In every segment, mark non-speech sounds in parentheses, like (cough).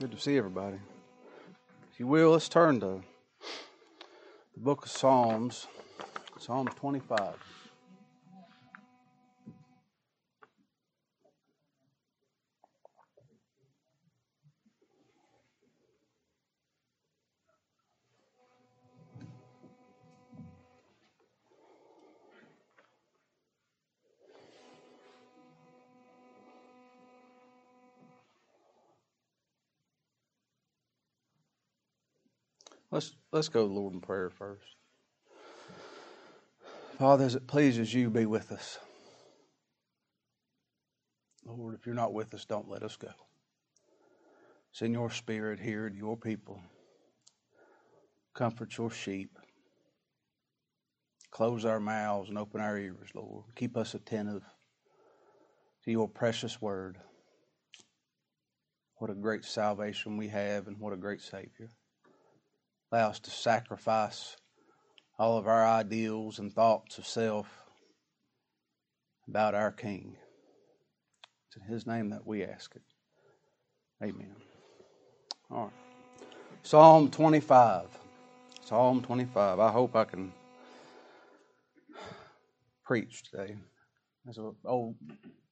Good to see everybody. If you will, let's turn to the book of Psalms, Psalm 25. Let's let's go Lord in prayer first. Father, as it pleases you, be with us. Lord, if you're not with us, don't let us go. Send your spirit here to your people. Comfort your sheep. Close our mouths and open our ears, Lord. Keep us attentive to your precious word. What a great salvation we have, and what a great Savior. Allow us to sacrifice all of our ideals and thoughts of self about our King. It's in His name that we ask it. Amen. All right. Psalm 25. Psalm 25. I hope I can preach today. As an old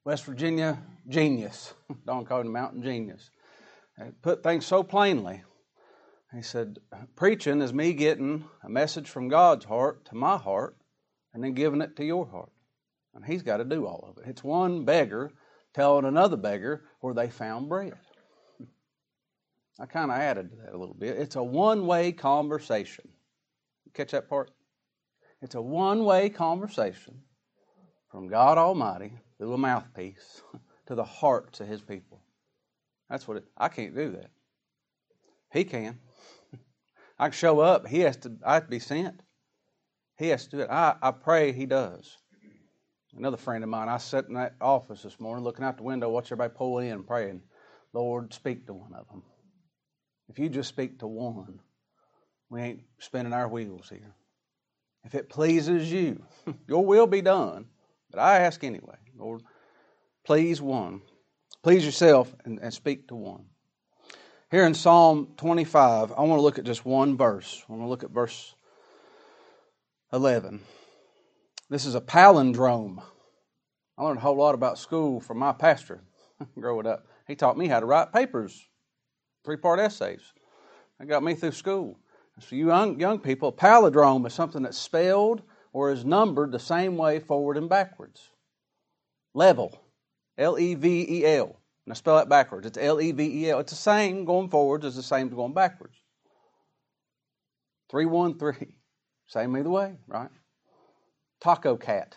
West Virginia genius, (laughs) Don called him mountain genius. put things so plainly he said, Preaching is me getting a message from God's heart to my heart and then giving it to your heart. And he's got to do all of it. It's one beggar telling another beggar where they found bread. I kind of added to that a little bit. It's a one way conversation. Catch that part? It's a one way conversation from God Almighty through a mouthpiece (laughs) to the hearts of His people. That's what it, I can't do that. He can. I can show up. He has to. I have to be sent. He has to do it. I, I pray he does. Another friend of mine, I sat in that office this morning looking out the window, watching everybody pull in, praying, Lord, speak to one of them. If you just speak to one, we ain't spinning our wheels here. If it pleases you, (laughs) your will be done. But I ask anyway, Lord, please one. Please yourself and, and speak to one. Here in Psalm 25, I want to look at just one verse. I want to look at verse 11. This is a palindrome. I learned a whole lot about school from my pastor (laughs) growing up. He taught me how to write papers, three part essays. That got me through school. So, you young, young people, palindrome is something that's spelled or is numbered the same way forward and backwards. Level, L E V E L. Now spell it backwards. It's L E V E L. It's the same going forwards as the same going backwards. 313. Same either way, right? Taco cat.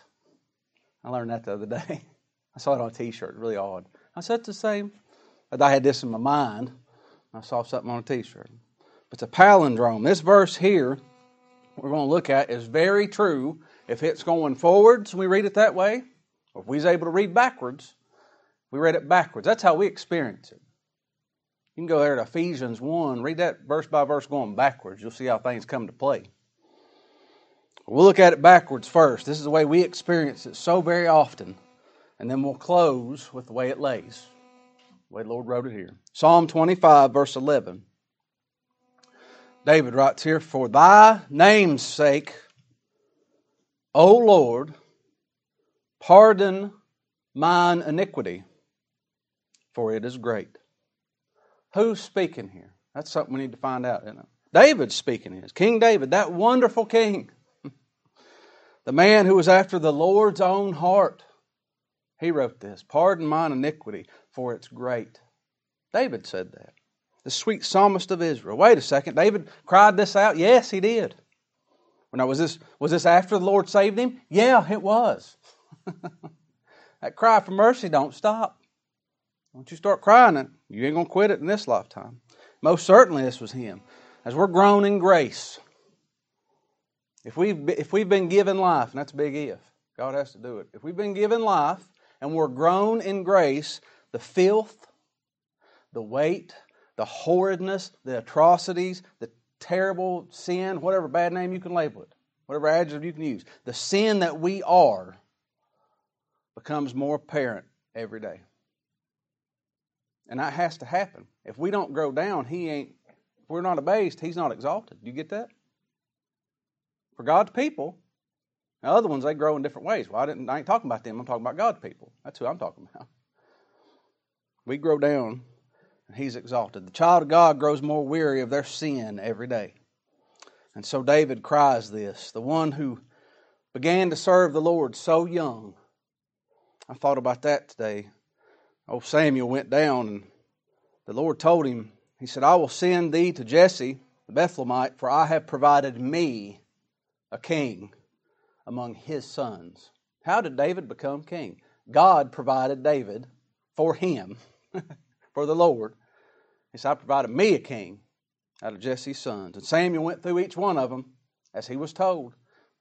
I learned that the other day. (laughs) I saw it on a t shirt, really odd. I said it's the same. I had this in my mind. I saw something on a t shirt. It's a palindrome. This verse here we're going to look at is very true if it's going forwards and we read it that way, if we're able to read backwards we read it backwards. That's how we experience it. You can go there to Ephesians 1, read that verse by verse going backwards. You'll see how things come to play. We'll look at it backwards first. This is the way we experience it so very often. And then we'll close with the way it lays, the way the Lord wrote it here. Psalm 25, verse 11. David writes here, For thy name's sake, O Lord, pardon mine iniquity for it is great. Who's speaking here? That's something we need to find out, isn't it? David's speaking here. King David, that wonderful king. (laughs) the man who was after the Lord's own heart. He wrote this Pardon mine iniquity, for it's great. David said that. The sweet psalmist of Israel. Wait a second. David cried this out? Yes, he did. Now, was this, was this after the Lord saved him? Yeah, it was. (laughs) that cry for mercy don't stop. Once you start crying it, you ain't going to quit it in this lifetime. Most certainly, this was him. As we're grown in grace, if we've, if we've been given life, and that's a big if, God has to do it. If we've been given life and we're grown in grace, the filth, the weight, the horridness, the atrocities, the terrible sin, whatever bad name you can label it, whatever adjective you can use, the sin that we are becomes more apparent every day. And that has to happen. If we don't grow down, he ain't if we're not abased, he's not exalted. Do you get that? For God's people, now other ones they grow in different ways. Well, I didn't I ain't talking about them, I'm talking about God's people. That's who I'm talking about. We grow down and he's exalted. The child of God grows more weary of their sin every day. And so David cries this the one who began to serve the Lord so young. I thought about that today. Old Samuel went down, and the Lord told him, He said, I will send thee to Jesse, the Bethlehemite, for I have provided me a king among his sons. How did David become king? God provided David for him, (laughs) for the Lord. He said, I provided me a king out of Jesse's sons. And Samuel went through each one of them as he was told.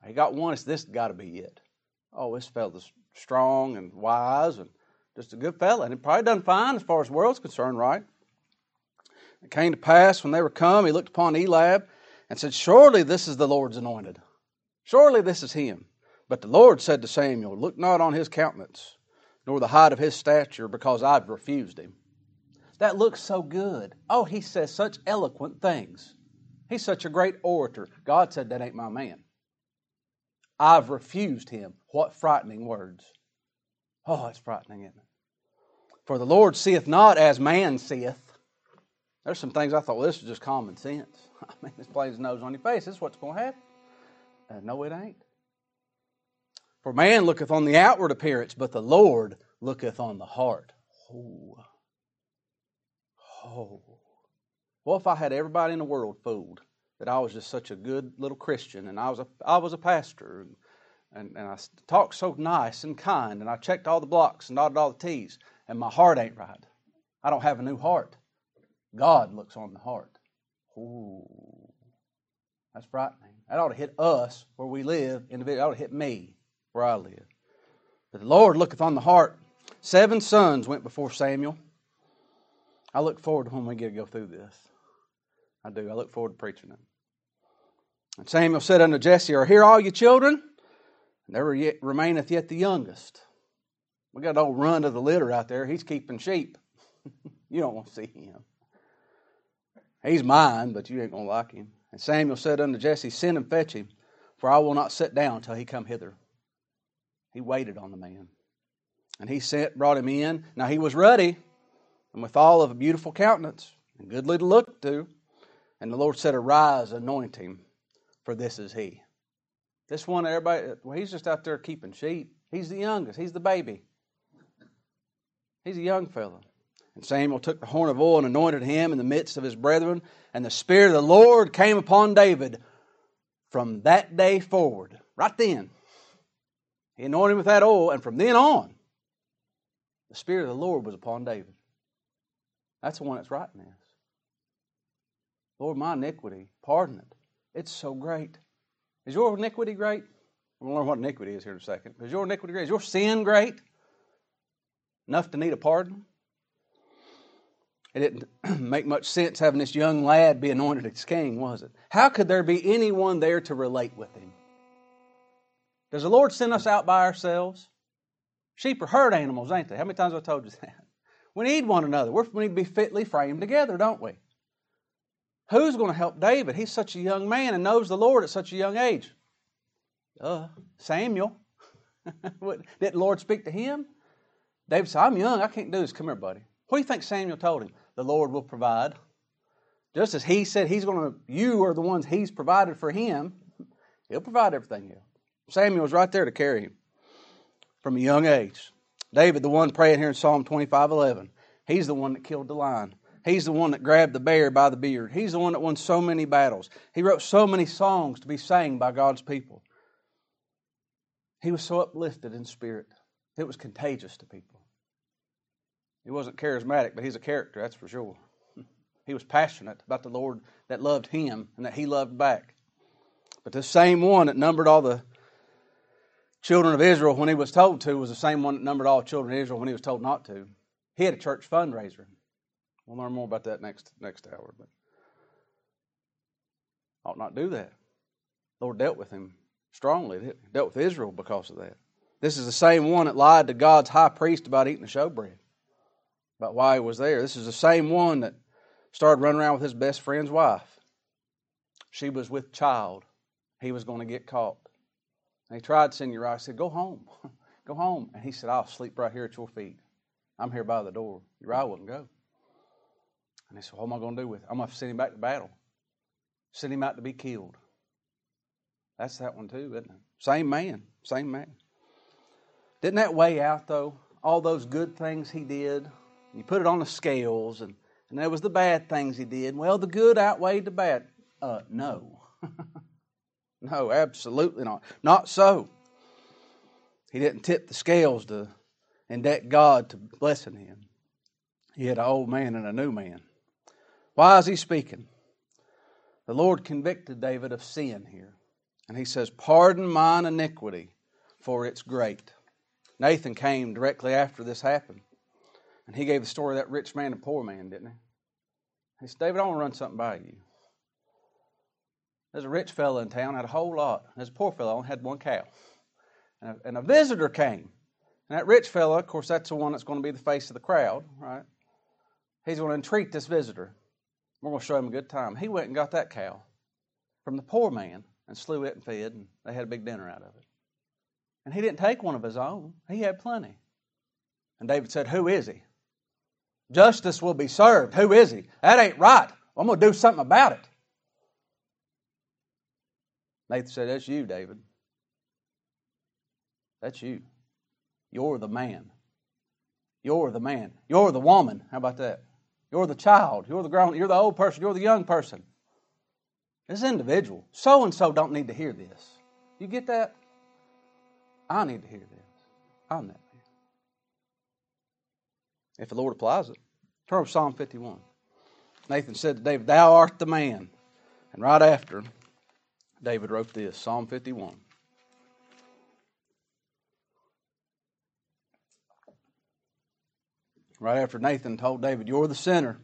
He got one, it's this got to be it. Oh, this fella's strong and wise and just a good fella. And he probably done fine as far as the world's concerned, right? It came to pass when they were come, he looked upon Eliab and said, Surely this is the Lord's anointed. Surely this is him. But the Lord said to Samuel, Look not on his countenance, nor the height of his stature, because I've refused him. That looks so good. Oh, he says such eloquent things. He's such a great orator. God said, That ain't my man. I've refused him. What frightening words. Oh, it's frightening, isn't it? For the Lord seeth not as man seeth. There's some things I thought, well, this is just common sense. (laughs) I mean, this plays nose on your face. This is what's going to happen. Uh, no, it ain't. For man looketh on the outward appearance, but the Lord looketh on the heart. Oh. Oh, what if I had everybody in the world fooled that I was just such a good little Christian and I was a, I was a pastor and, and, and I talked so nice and kind and I checked all the blocks and dotted all the T's and my heart ain't right. I don't have a new heart. God looks on the heart. Ooh, that's frightening. That ought to hit us where we live. Individually, it ought to hit me where I live. But the Lord looketh on the heart. Seven sons went before Samuel. I look forward to when we get to go through this. I do. I look forward to preaching it. And Samuel said unto Jesse, Are here all your children? There yet remaineth yet the youngest. We got old run of the litter out there. He's keeping sheep. (laughs) you don't want to see him. He's mine, but you ain't going to like him. And Samuel said unto Jesse, Send and fetch him, for I will not sit down till he come hither. He waited on the man. And he sent, brought him in. Now he was ruddy, and withal of a beautiful countenance, and goodly to look to. And the Lord said, Arise, anoint him, for this is he. This one, everybody, well, he's just out there keeping sheep. He's the youngest, he's the baby. He's a young fellow. And Samuel took the horn of oil and anointed him in the midst of his brethren, and the Spirit of the Lord came upon David from that day forward. Right then, he anointed him with that oil, and from then on, the Spirit of the Lord was upon David. That's the one that's writing this. Lord, my iniquity, pardon it. It's so great. Is your iniquity great? We'll learn what iniquity is here in a second. Is your iniquity great? Is your sin great? Enough to need a pardon? It didn't (clears throat) make much sense having this young lad be anointed as king, was it? How could there be anyone there to relate with him? Does the Lord send us out by ourselves? Sheep are herd animals, ain't they? How many times have I told you that? (laughs) We need one another. we need to be fitly framed together, don't we? Who's going to help David? He's such a young man and knows the Lord at such a young age. Uh, Samuel. (laughs) Didn't the Lord speak to him? David said, I'm young. I can't do this. Come here, buddy. What do you think Samuel told him? The Lord will provide. Just as he said he's going to, you are the ones he's provided for him, he'll provide everything else. Samuel was right there to carry him from a young age. David, the one praying here in Psalm 25 11, he's the one that killed the lion. He's the one that grabbed the bear by the beard. He's the one that won so many battles. He wrote so many songs to be sang by God's people. He was so uplifted in spirit. It was contagious to people. He wasn't charismatic, but he's a character, that's for sure. (laughs) He was passionate about the Lord that loved him and that he loved back. But the same one that numbered all the children of Israel when he was told to was the same one that numbered all children of Israel when he was told not to. He had a church fundraiser. We'll learn more about that next next hour, but ought not do that. The Lord dealt with him strongly, he? dealt with Israel because of that. This is the same one that lied to God's high priest about eating the showbread. about why he was there. This is the same one that started running around with his best friend's wife. She was with child. He was going to get caught. And he tried to send Uriah. I said, Go home. (laughs) go home. And he said, I'll sleep right here at your feet. I'm here by the door. Uriah wouldn't go. And he said, What am I going to do with it? I'm going to send him back to battle. Send him out to be killed. That's that one too, isn't it? Same man. Same man. Didn't that weigh out, though? All those good things he did. You put it on the scales, and, and there was the bad things he did. Well, the good outweighed the bad. Uh, no. (laughs) no, absolutely not. Not so. He didn't tip the scales to indebt God to blessing him. He had an old man and a new man. Why is he speaking? The Lord convicted David of sin here. And he says, Pardon mine iniquity, for it's great. Nathan came directly after this happened. And he gave the story of that rich man and poor man, didn't he? He said, David, I want to run something by you. There's a rich fellow in town, had a whole lot. There's a poor fellow, only had one cow. And a, and a visitor came. And that rich fellow, of course, that's the one that's going to be the face of the crowd, right? He's going to entreat this visitor. We're going to show him a good time. He went and got that cow from the poor man and slew it and fed, and they had a big dinner out of it. And he didn't take one of his own, he had plenty. And David said, Who is he? Justice will be served. Who is he? That ain't right. I'm going to do something about it. Nathan said, That's you, David. That's you. You're the man. You're the man. You're the woman. How about that? You're the child. You're the grown. You're the old person. You're the young person. This individual. So and so don't need to hear this. You get that? I need to hear this. I'm that man. If the Lord applies it, turn to Psalm 51. Nathan said to David, Thou art the man. And right after, David wrote this Psalm 51. Right after Nathan told David, You're the sinner.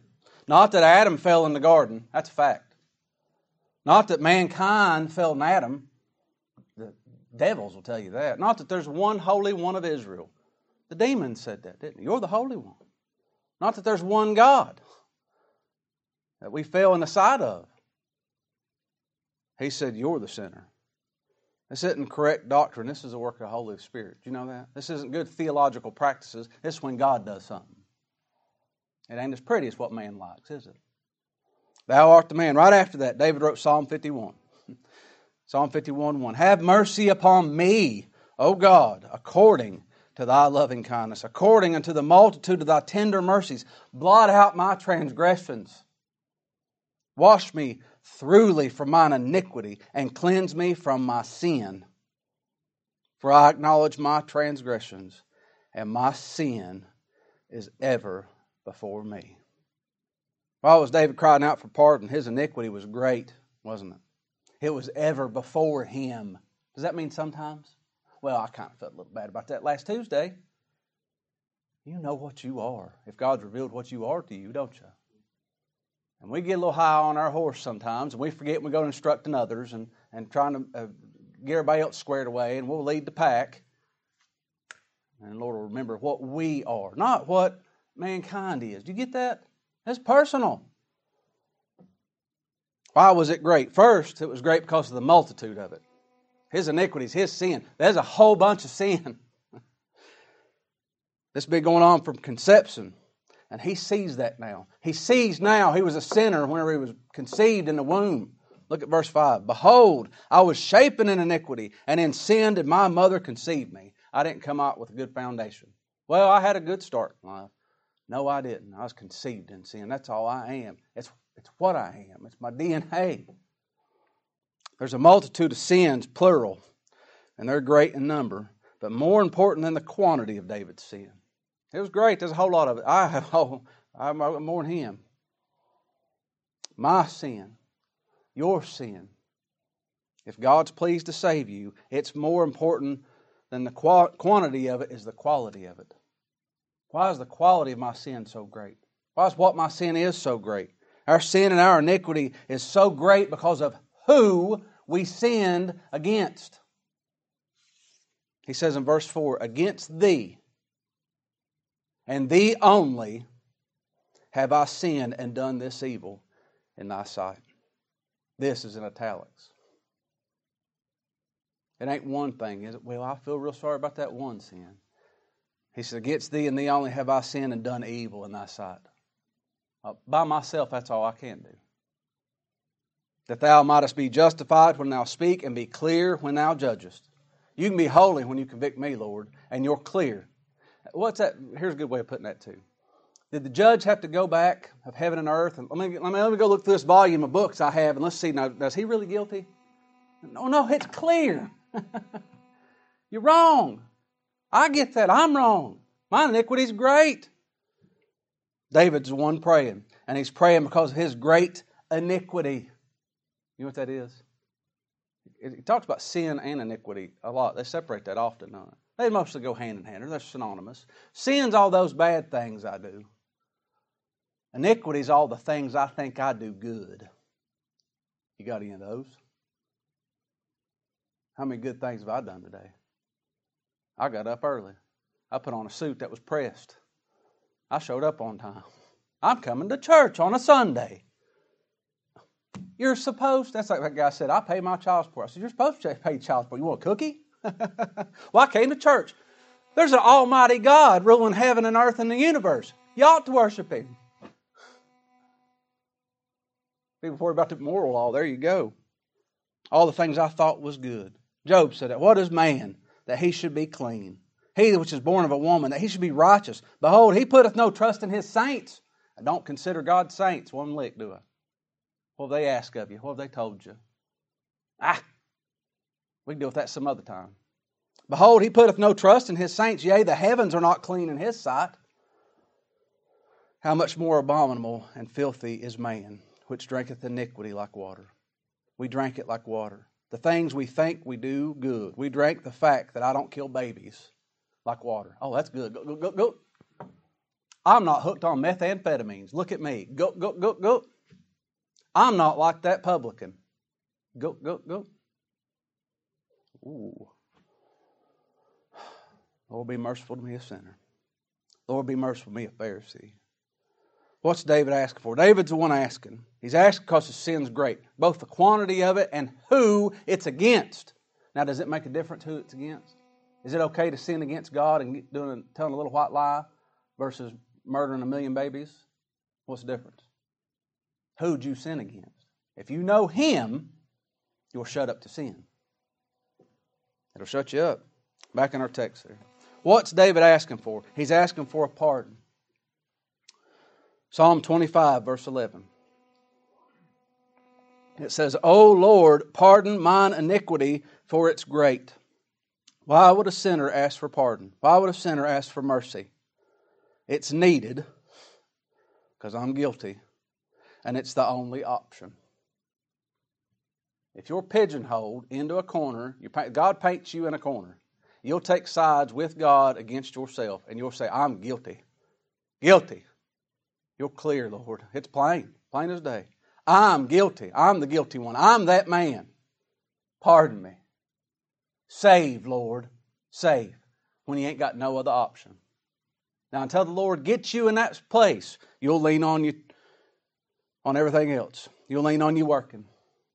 Not that Adam fell in the garden, that's a fact. Not that mankind fell in Adam, the devils will tell you that. Not that there's one holy one of Israel. The demons said that, didn't they? You're the holy one. Not that there's one God that we fell in the sight of. He said, You're the sinner. This isn't correct doctrine. This is a work of the Holy Spirit. Do you know that? This isn't good theological practices. This is when God does something. It ain't as pretty as what man likes, is it? Thou art the man. Right after that, David wrote Psalm 51. (laughs) Psalm 51 1. Have mercy upon me, O God, according to thy loving kindness, according unto the multitude of thy tender mercies. Blot out my transgressions. Wash me throughly from mine iniquity and cleanse me from my sin. For I acknowledge my transgressions, and my sin is ever before me. Why was David crying out for pardon? His iniquity was great, wasn't it? It was ever before him. Does that mean sometimes? Well, I kind of felt a little bad about that last Tuesday. You know what you are. If God's revealed what you are to you, don't you? And we get a little high on our horse sometimes, and we forget we go to instructing others and, and trying to uh, get everybody else squared away, and we'll lead the pack. And Lord will remember what we are, not what mankind is. Do you get that? That's personal. Why was it great? First, it was great because of the multitude of it. His iniquities, his sin. There's a whole bunch of sin. (laughs) this has been going on from conception. And he sees that now. He sees now he was a sinner whenever he was conceived in the womb. Look at verse 5. Behold, I was shapen in iniquity, and in sin did my mother conceive me. I didn't come out with a good foundation. Well, I had a good start in life. No, I didn't. I was conceived in sin. That's all I am. It's, it's what I am, it's my DNA. There's a multitude of sins, plural, and they're great in number, but more important than the quantity of David's sin. It was great. There's a whole lot of it. I have I'm more than him. My sin, your sin. If God's pleased to save you, it's more important than the quantity of it is the quality of it. Why is the quality of my sin so great? Why is what my sin is so great? Our sin and our iniquity is so great because of who we sinned against. He says in verse 4 Against thee, and thee only have I sinned and done this evil in thy sight? This is in italics. It ain't one thing, is it? Well, I feel real sorry about that one sin. He said, Against thee and thee only have I sinned and done evil in thy sight. Uh, by myself, that's all I can do. That thou mightest be justified when thou speak and be clear when thou judgest. You can be holy when you convict me, Lord, and you're clear. What's that? Here's a good way of putting that, too. Did the judge have to go back of heaven and earth? And let me, let me, let me go look through this volume of books I have and let's see now, is he really guilty? No, no, it's clear. (laughs) You're wrong. I get that. I'm wrong. My iniquity's great. David's the one praying, and he's praying because of his great iniquity. You know what that is? He talks about sin and iniquity a lot. They separate that often. Don't they? they mostly go hand in hand, or they're synonymous. Sin's all those bad things I do. Iniquity's all the things I think I do good. You got any of those? How many good things have I done today? I got up early. I put on a suit that was pressed. I showed up on time. I'm coming to church on a Sunday. You're supposed, that's like that guy said, I pay my child support. I said, You're supposed to pay child support. You want a cookie? (laughs) well, I came to church. There's an almighty God ruling heaven and earth and the universe. You ought to worship Him. People worry about the moral law. There you go. All the things I thought was good. Job said that. What is man that he should be clean? He which is born of a woman that he should be righteous. Behold, he putteth no trust in his saints. I don't consider God's saints one lick, do I? What have they asked of you? What have they told you? Ah, we can deal with that some other time. Behold, he putteth no trust in his saints, yea, the heavens are not clean in his sight. How much more abominable and filthy is man, which drinketh iniquity like water. We drank it like water. The things we think we do good. We drank the fact that I don't kill babies like water. Oh, that's good. Go, go, go, go. I'm not hooked on methamphetamines. Look at me. Go, go, go, go. I'm not like that publican. Go, go, go. Ooh. Lord, be merciful to me, a sinner. Lord, be merciful to me, a Pharisee. What's David asking for? David's the one asking. He's asking because his sin's great, both the quantity of it and who it's against. Now, does it make a difference who it's against? Is it okay to sin against God and doing telling a little white lie versus murdering a million babies? What's the difference? Who'd you sin against? If you know Him, you'll shut up to sin. It'll shut you up. Back in our text there. What's David asking for? He's asking for a pardon. Psalm 25, verse 11. It says, O Lord, pardon mine iniquity, for it's great. Why would a sinner ask for pardon? Why would a sinner ask for mercy? It's needed because I'm guilty, and it's the only option. If you're pigeonholed into a corner, God paints you in a corner. You'll take sides with God against yourself, and you'll say, I'm guilty. Guilty. You're clear, Lord. It's plain, plain as day. I'm guilty. I'm the guilty one. I'm that man. Pardon me. Save, Lord. Save. When you ain't got no other option. Now, until the Lord gets you in that place, you'll lean on you on everything else. You'll lean on you working.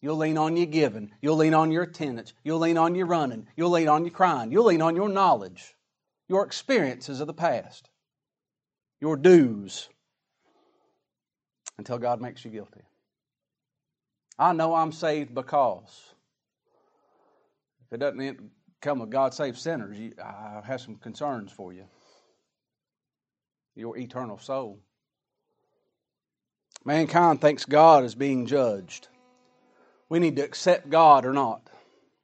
You'll lean on you giving. You'll lean on your attendance. You'll lean on you running. You'll lean on you crying. You'll lean on your knowledge, your experiences of the past, your dues, until God makes you guilty. I know I'm saved because if it doesn't come with God saved sinners, I have some concerns for you. Your eternal soul. Mankind thinks God is being judged. We need to accept God or not.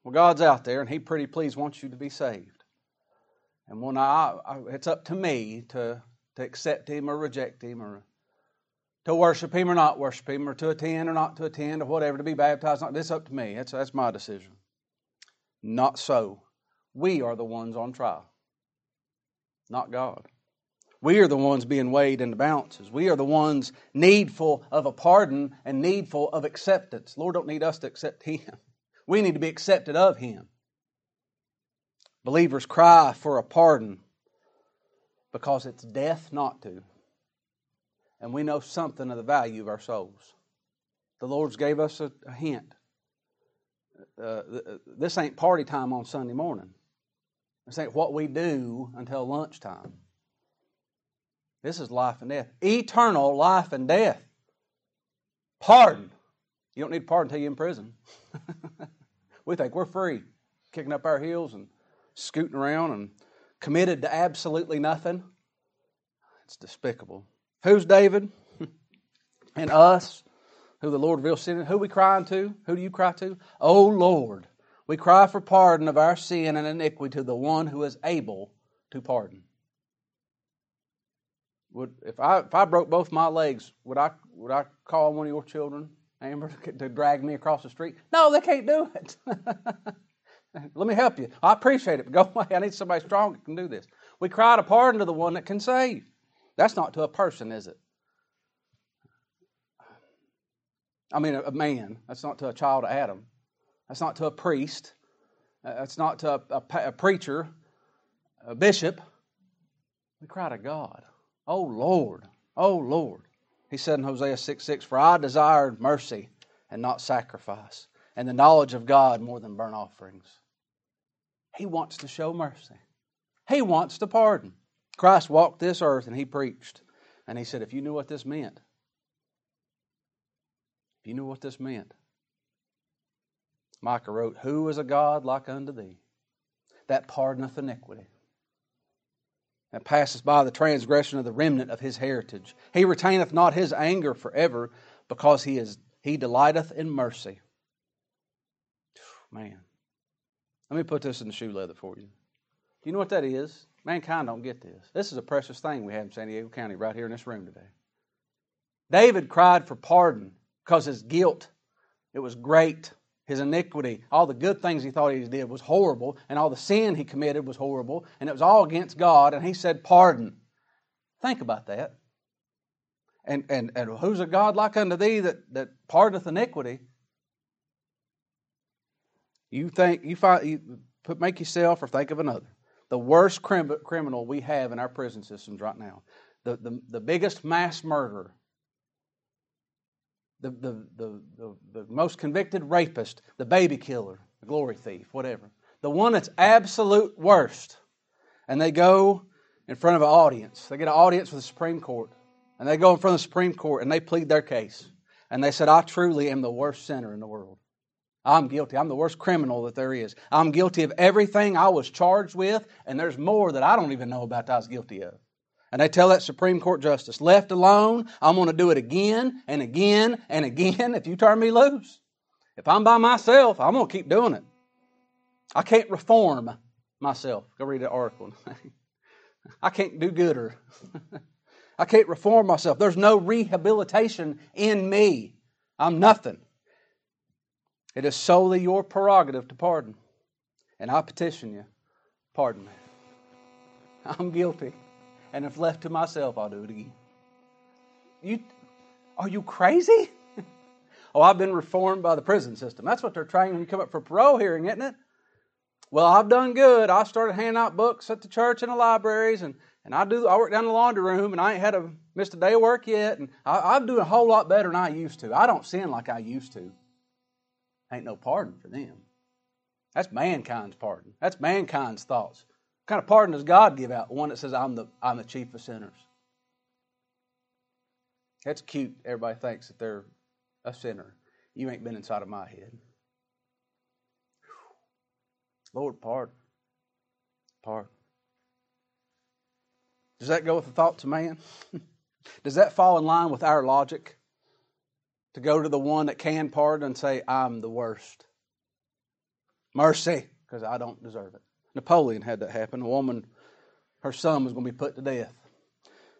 Well, God's out there, and He pretty please wants you to be saved. And when I, I it's up to me to to accept Him or reject Him or to worship Him or not worship Him, or to attend or not to attend, or whatever, to be baptized. Not, this up to me. That's, that's my decision. Not so. We are the ones on trial, not God. We are the ones being weighed in the balances. We are the ones needful of a pardon and needful of acceptance. Lord don't need us to accept Him. We need to be accepted of Him. Believers cry for a pardon because it's death not to. And we know something of the value of our souls. The Lord's gave us a, a hint. Uh, this ain't party time on Sunday morning. This ain't what we do until lunchtime. This is life and death. Eternal life and death. Pardon. You don't need pardon until you're in prison. (laughs) we think we're free, kicking up our heels and scooting around and committed to absolutely nothing. It's despicable. Who's David? (laughs) and us, who the Lord reveals sin. Who we crying to? Who do you cry to? Oh Lord, we cry for pardon of our sin and iniquity to the one who is able to pardon. Would if I if I broke both my legs, would I would I call one of your children, Amber, (laughs) to drag me across the street? No, they can't do it. (laughs) Let me help you. I appreciate it, but go away. I need somebody strong that can do this. We cry to pardon to the one that can save. That's not to a person, is it? I mean, a man. That's not to a child of Adam. That's not to a priest. Uh, that's not to a, a, a preacher, a bishop. We cry to God. Oh, Lord. Oh, Lord. He said in Hosea 6 6, For I desired mercy and not sacrifice, and the knowledge of God more than burnt offerings. He wants to show mercy. He wants to pardon. Christ walked this earth and he preached. And he said, If you knew what this meant, if you knew what this meant, Micah wrote, Who is a God like unto thee, that pardoneth iniquity, that passeth by the transgression of the remnant of his heritage? He retaineth not his anger forever, because he is he delighteth in mercy. Man. Let me put this in the shoe leather for you. Do you know what that is? Mankind don't get this. This is a precious thing we have in San Diego County right here in this room today. David cried for pardon because his guilt, it was great. His iniquity, all the good things he thought he did was horrible, and all the sin he committed was horrible, and it was all against God, and he said, Pardon. Think about that. And, and, and who's a God like unto thee that, that pardoneth iniquity? You think, you find, you put, make yourself or think of another the worst crim- criminal we have in our prison systems right now, the, the, the biggest mass murderer, the, the, the, the, the most convicted rapist, the baby killer, the glory thief, whatever. The one that's absolute worst. And they go in front of an audience. They get an audience with the Supreme Court. And they go in front of the Supreme Court and they plead their case. And they said, I truly am the worst sinner in the world. I'm guilty. I'm the worst criminal that there is. I'm guilty of everything I was charged with, and there's more that I don't even know about that I was guilty of. And they tell that Supreme Court justice, left alone, I'm going to do it again and again and again if you turn me loose. If I'm by myself, I'm going to keep doing it. I can't reform myself. Go read the article. (laughs) I can't do gooder. (laughs) I can't reform myself. There's no rehabilitation in me. I'm nothing. It is solely your prerogative to pardon. And I petition you, pardon me. I'm guilty. And if left to myself, I'll do it again. You, are you crazy? (laughs) oh, I've been reformed by the prison system. That's what they're trying when you come up for parole hearing, isn't it? Well, I've done good. I started handing out books at the church and the libraries, and, and I do. I work down the laundry room, and I ain't had a missed a day of work yet, and I, I'm doing a whole lot better than I used to. I don't sin like I used to. Ain't no pardon for them. That's mankind's pardon. That's mankind's thoughts. What kind of pardon does God give out? One that says, I'm the, I'm the chief of sinners. That's cute. Everybody thinks that they're a sinner. You ain't been inside of my head. Lord, pardon. Pardon. Does that go with the thoughts of man? (laughs) Does that fall in line with our logic? To go to the one that can pardon and say, I'm the worst. Mercy, because I don't deserve it. Napoleon had that happen. A woman, her son was going to be put to death.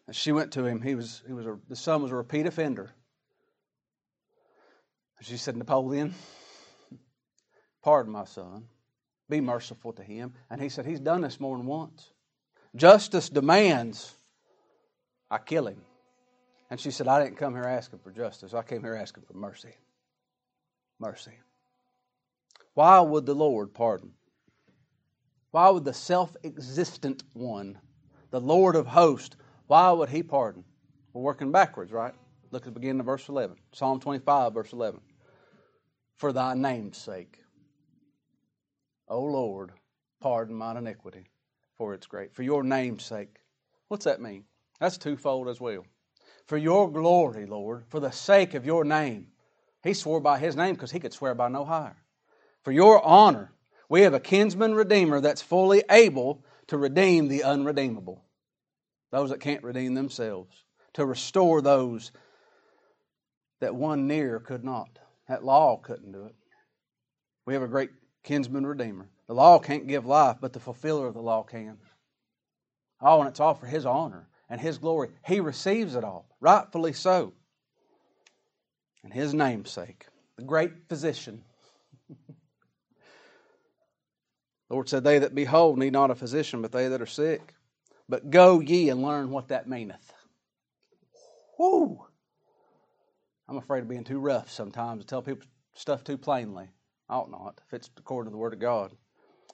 And she went to him. He was, he was a, the son was a repeat offender. She said, Napoleon, pardon my son. Be merciful to him. And he said, He's done this more than once. Justice demands I kill him. And she said, I didn't come here asking for justice. I came here asking for mercy. Mercy. Why would the Lord pardon? Why would the self existent one, the Lord of hosts, why would he pardon? We're working backwards, right? Look at the beginning of verse 11. Psalm 25, verse 11. For thy name's sake, O Lord, pardon mine iniquity, for it's great. For your name's sake. What's that mean? That's twofold as well. For your glory, Lord, for the sake of your name. He swore by his name because he could swear by no higher. For your honor, we have a kinsman redeemer that's fully able to redeem the unredeemable, those that can't redeem themselves, to restore those that one near could not. That law couldn't do it. We have a great kinsman redeemer. The law can't give life, but the fulfiller of the law can. Oh, and it's all for his honor and his glory. He receives it all, rightfully so. And his namesake, the great physician. the (laughs) Lord said, They that be need not a physician, but they that are sick. But go ye and learn what that meaneth. Whoo! I'm afraid of being too rough sometimes to tell people stuff too plainly. I ought not, if it's according to the Word of God.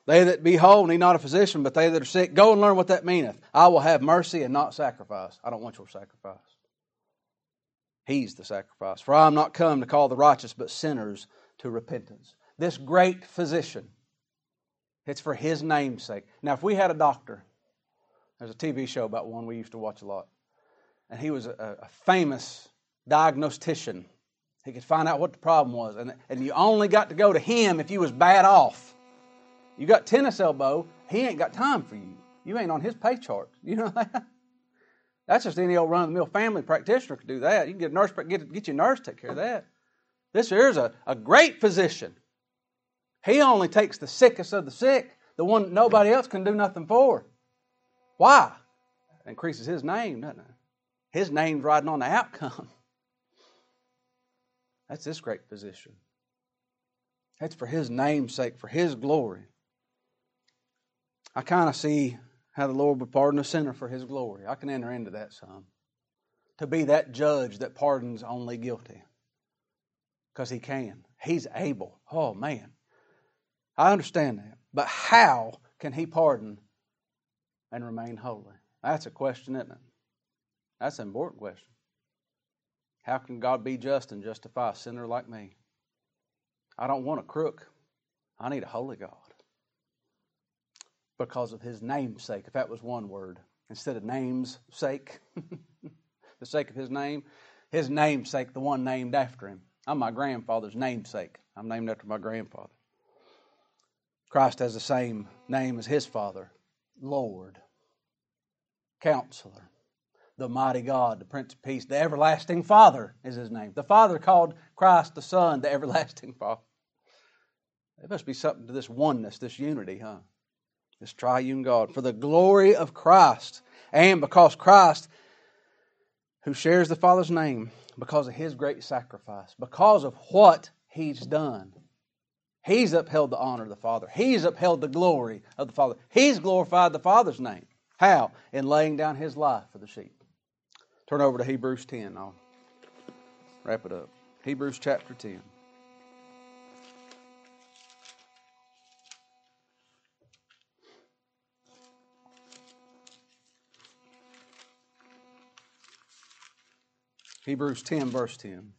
They that be need not a physician, but they that are sick. Go and learn what that meaneth. I will have mercy and not sacrifice. I don't want your sacrifice. He's the sacrifice. For I am not come to call the righteous, but sinners to repentance. This great physician, it's for his name's sake. Now, if we had a doctor, there's a TV show about one we used to watch a lot, and he was a, a famous diagnostician. He could find out what the problem was. And, and you only got to go to him if you was bad off. You got tennis elbow, he ain't got time for you. You ain't on his pay chart. You know that? (laughs) That's just any old run-of-the-mill family practitioner could do that. You can get a nurse, get, get your nurse to take care of that. This here's a, a great physician. He only takes the sickest of the sick, the one nobody else can do nothing for. Why? It increases his name, doesn't it? His name's riding on the outcome. (laughs) That's this great physician. That's for his name's sake, for his glory. I kind of see how the Lord would pardon a sinner for his glory. I can enter into that some. To be that judge that pardons only guilty. Because he can. He's able. Oh, man. I understand that. But how can he pardon and remain holy? That's a question, isn't it? That's an important question. How can God be just and justify a sinner like me? I don't want a crook. I need a holy God. Because of his name's sake, if that was one word, instead of name's sake, (laughs) the sake of his name, his namesake, the one named after him. I'm my grandfather's namesake. I'm named after my grandfather. Christ has the same name as his father Lord, Counselor, the mighty God, the Prince of Peace, the everlasting Father is his name. The Father called Christ the Son the everlasting Father. There must be something to this oneness, this unity, huh? This triune God. For the glory of Christ, and because Christ, who shares the Father's name, because of his great sacrifice, because of what he's done, he's upheld the honor of the Father. He's upheld the glory of the Father. He's glorified the Father's name. How? In laying down his life for the sheep. Turn over to Hebrews 10. I'll wrap it up. Hebrews chapter 10. Hebrews 10, verse 10.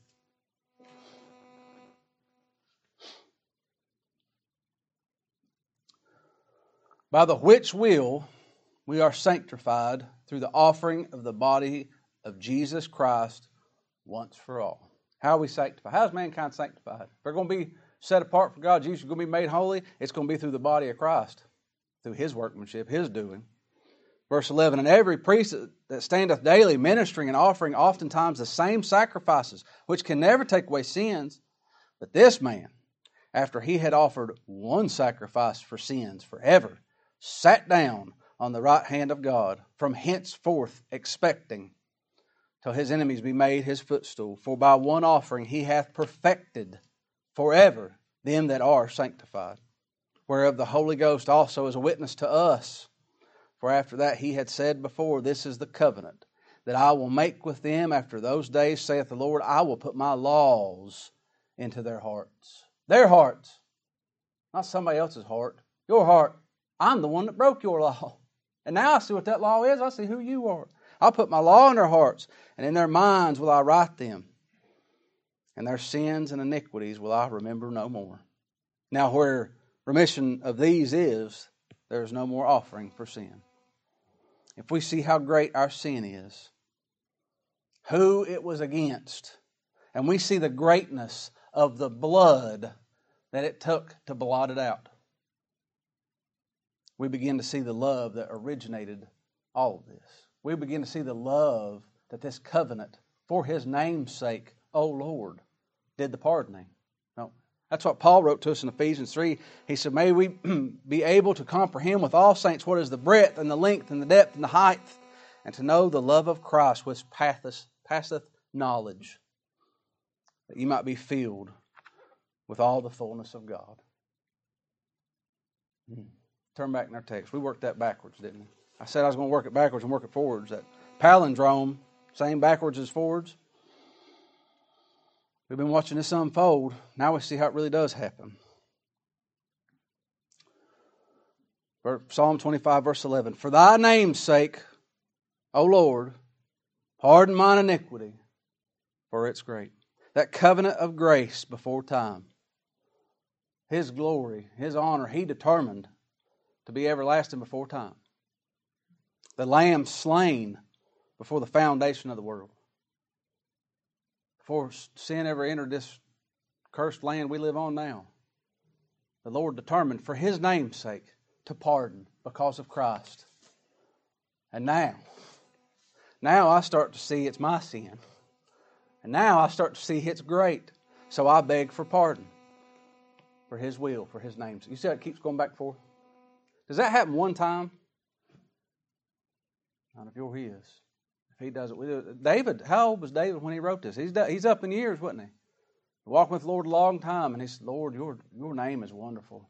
By the which will we are sanctified through the offering of the body of Jesus Christ once for all. How are we sanctified? How is mankind sanctified? If they're going to be set apart for God, Jesus is going to be made holy, it's going to be through the body of Christ, through his workmanship, his doing. Verse 11, And every priest that standeth daily ministering and offering oftentimes the same sacrifices, which can never take away sins. But this man, after he had offered one sacrifice for sins forever, sat down on the right hand of God, from henceforth expecting till his enemies be made his footstool. For by one offering he hath perfected forever them that are sanctified, whereof the Holy Ghost also is a witness to us. For after that he had said before, This is the covenant that I will make with them after those days, saith the Lord, I will put my laws into their hearts. Their hearts, not somebody else's heart. Your heart. I'm the one that broke your law. And now I see what that law is. I see who you are. I'll put my law in their hearts, and in their minds will I write them. And their sins and iniquities will I remember no more. Now, where remission of these is, there is no more offering for sin. If we see how great our sin is, who it was against, and we see the greatness of the blood that it took to blot it out, we begin to see the love that originated all of this. We begin to see the love that this covenant, for his name's sake, O Lord, did the pardoning. That's what Paul wrote to us in Ephesians 3. He said, May we (clears throat) be able to comprehend with all saints what is the breadth and the length and the depth and the height, and to know the love of Christ which passeth, passeth knowledge, that you might be filled with all the fullness of God. Hmm. Turn back in our text. We worked that backwards, didn't we? I said I was going to work it backwards and work it forwards. That palindrome, same backwards as forwards. We've been watching this unfold. Now we see how it really does happen. Psalm 25, verse 11. For thy name's sake, O Lord, pardon mine iniquity, for it's great. That covenant of grace before time. His glory, His honor, He determined to be everlasting before time. The Lamb slain before the foundation of the world. Before sin ever entered this cursed land we live on now. The Lord determined for His name's sake to pardon because of Christ. And now, now I start to see it's my sin. And now I start to see it's great. So I beg for pardon for His will, for His name's. Sake. You see how it keeps going back and forth? Does that happen one time? Not if you're his. If he does it, David, how old was David when he wrote this? He's he's up in years, wasn't he? Walking with the Lord a long time, and he said, "Lord, your your name is wonderful.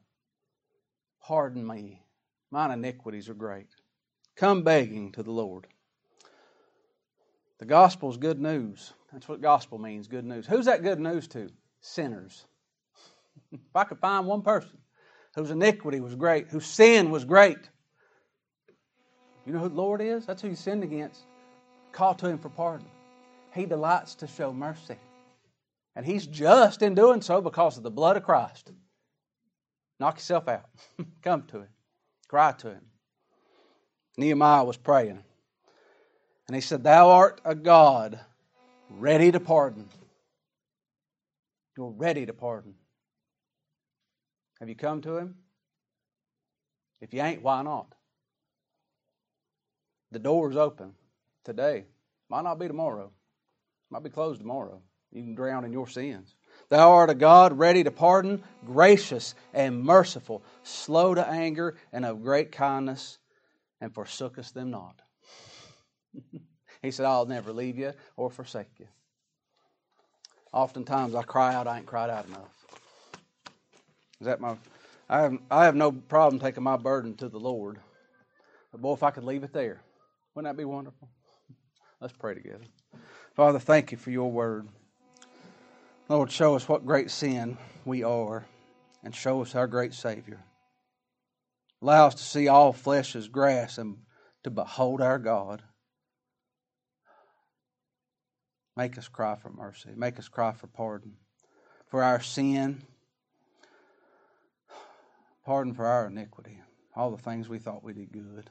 Pardon me, mine iniquities are great. Come begging to the Lord." The gospel is good news. That's what gospel means, good news. Who's that good news to? Sinners. (laughs) if I could find one person whose iniquity was great, whose sin was great. You know who the Lord is? That's who you sinned against. Call to Him for pardon. He delights to show mercy. And He's just in doing so because of the blood of Christ. Knock yourself out. (laughs) Come to Him. Cry to Him. Nehemiah was praying. And he said, Thou art a God ready to pardon. You're ready to pardon. Have you come to Him? If you ain't, why not? The door's open today. Might not be tomorrow. Might be closed tomorrow. You can drown in your sins. Thou art a God ready to pardon, gracious and merciful, slow to anger, and of great kindness, and forsookest them not. (laughs) he said, I'll never leave you or forsake you. Oftentimes I cry out, I ain't cried out enough. Is that my? I have I have no problem taking my burden to the Lord. But boy, if I could leave it there, wouldn't that be wonderful? Let's pray together. Father, thank you for your word. Lord, show us what great sin we are and show us our great Savior. Allow us to see all flesh as grass and to behold our God. Make us cry for mercy. Make us cry for pardon. For our sin, Pardon for our iniquity, all the things we thought we did good.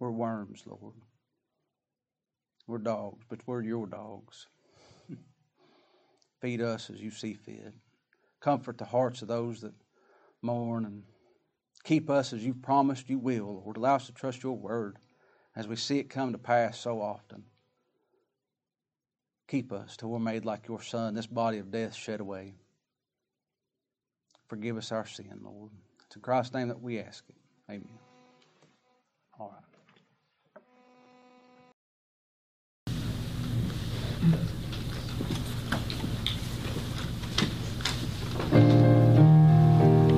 We're worms, Lord. We're dogs, but we're your dogs. Feed us as you see fit. Comfort the hearts of those that mourn and keep us as you've promised you will, Lord. Allow us to trust your word as we see it come to pass so often. Keep us till we're made like your Son, this body of death shed away. Forgive us our sin, Lord. It's in Christ's name that we ask it. Amen. All right.